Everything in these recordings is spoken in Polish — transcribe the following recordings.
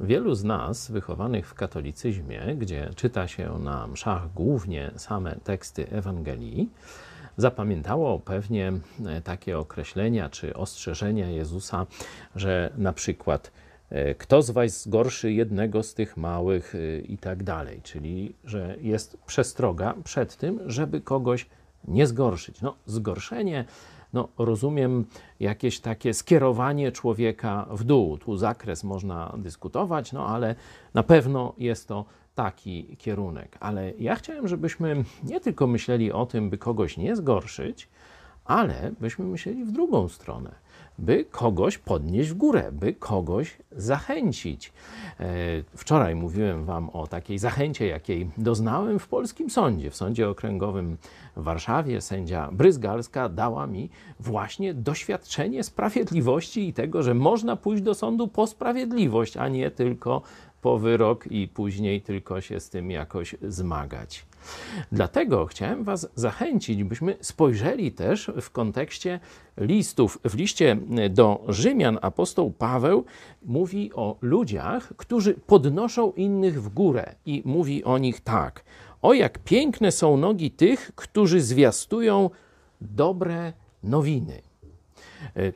Wielu z nas, wychowanych w katolicyzmie, gdzie czyta się na mszach głównie same teksty Ewangelii, zapamiętało pewnie e, takie określenia czy ostrzeżenia Jezusa, że na przykład e, kto z was zgorszy jednego z tych małych e, i tak dalej, czyli że jest przestroga przed tym, żeby kogoś nie zgorszyć. No, zgorszenie no, rozumiem jakieś takie skierowanie człowieka w dół. Tu zakres można dyskutować, no ale na pewno jest to taki kierunek. Ale ja chciałem, żebyśmy nie tylko myśleli o tym, by kogoś nie zgorszyć, ale byśmy myśleli w drugą stronę, by kogoś podnieść w górę, by kogoś zachęcić. E, wczoraj mówiłem Wam o takiej zachęcie, jakiej doznałem w polskim sądzie, w Sądzie Okręgowym w Warszawie. Sędzia Bryzgalska dała mi właśnie doświadczenie sprawiedliwości i tego, że można pójść do sądu po sprawiedliwość, a nie tylko po wyrok i później tylko się z tym jakoś zmagać. Dlatego chciałem Was zachęcić, byśmy spojrzeli też w kontekście listów. W liście do Rzymian apostoł Paweł mówi o ludziach, którzy podnoszą innych w górę i mówi o nich tak. O jak piękne są nogi tych, którzy zwiastują dobre nowiny.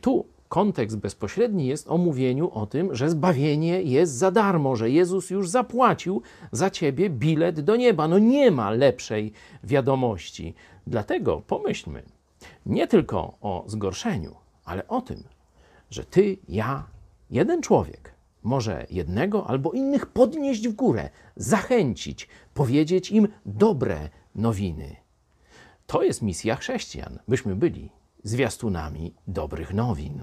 Tu kontekst bezpośredni jest o mówieniu o tym, że zbawienie jest za darmo, że Jezus już zapłacił za ciebie bilet do nieba. No nie ma lepszej wiadomości. Dlatego pomyślmy nie tylko o zgorszeniu, ale o tym, że ty, ja, jeden człowiek może jednego albo innych podnieść w górę, zachęcić, powiedzieć im dobre nowiny. To jest misja chrześcijan, byśmy byli zwiastunami dobrych nowin.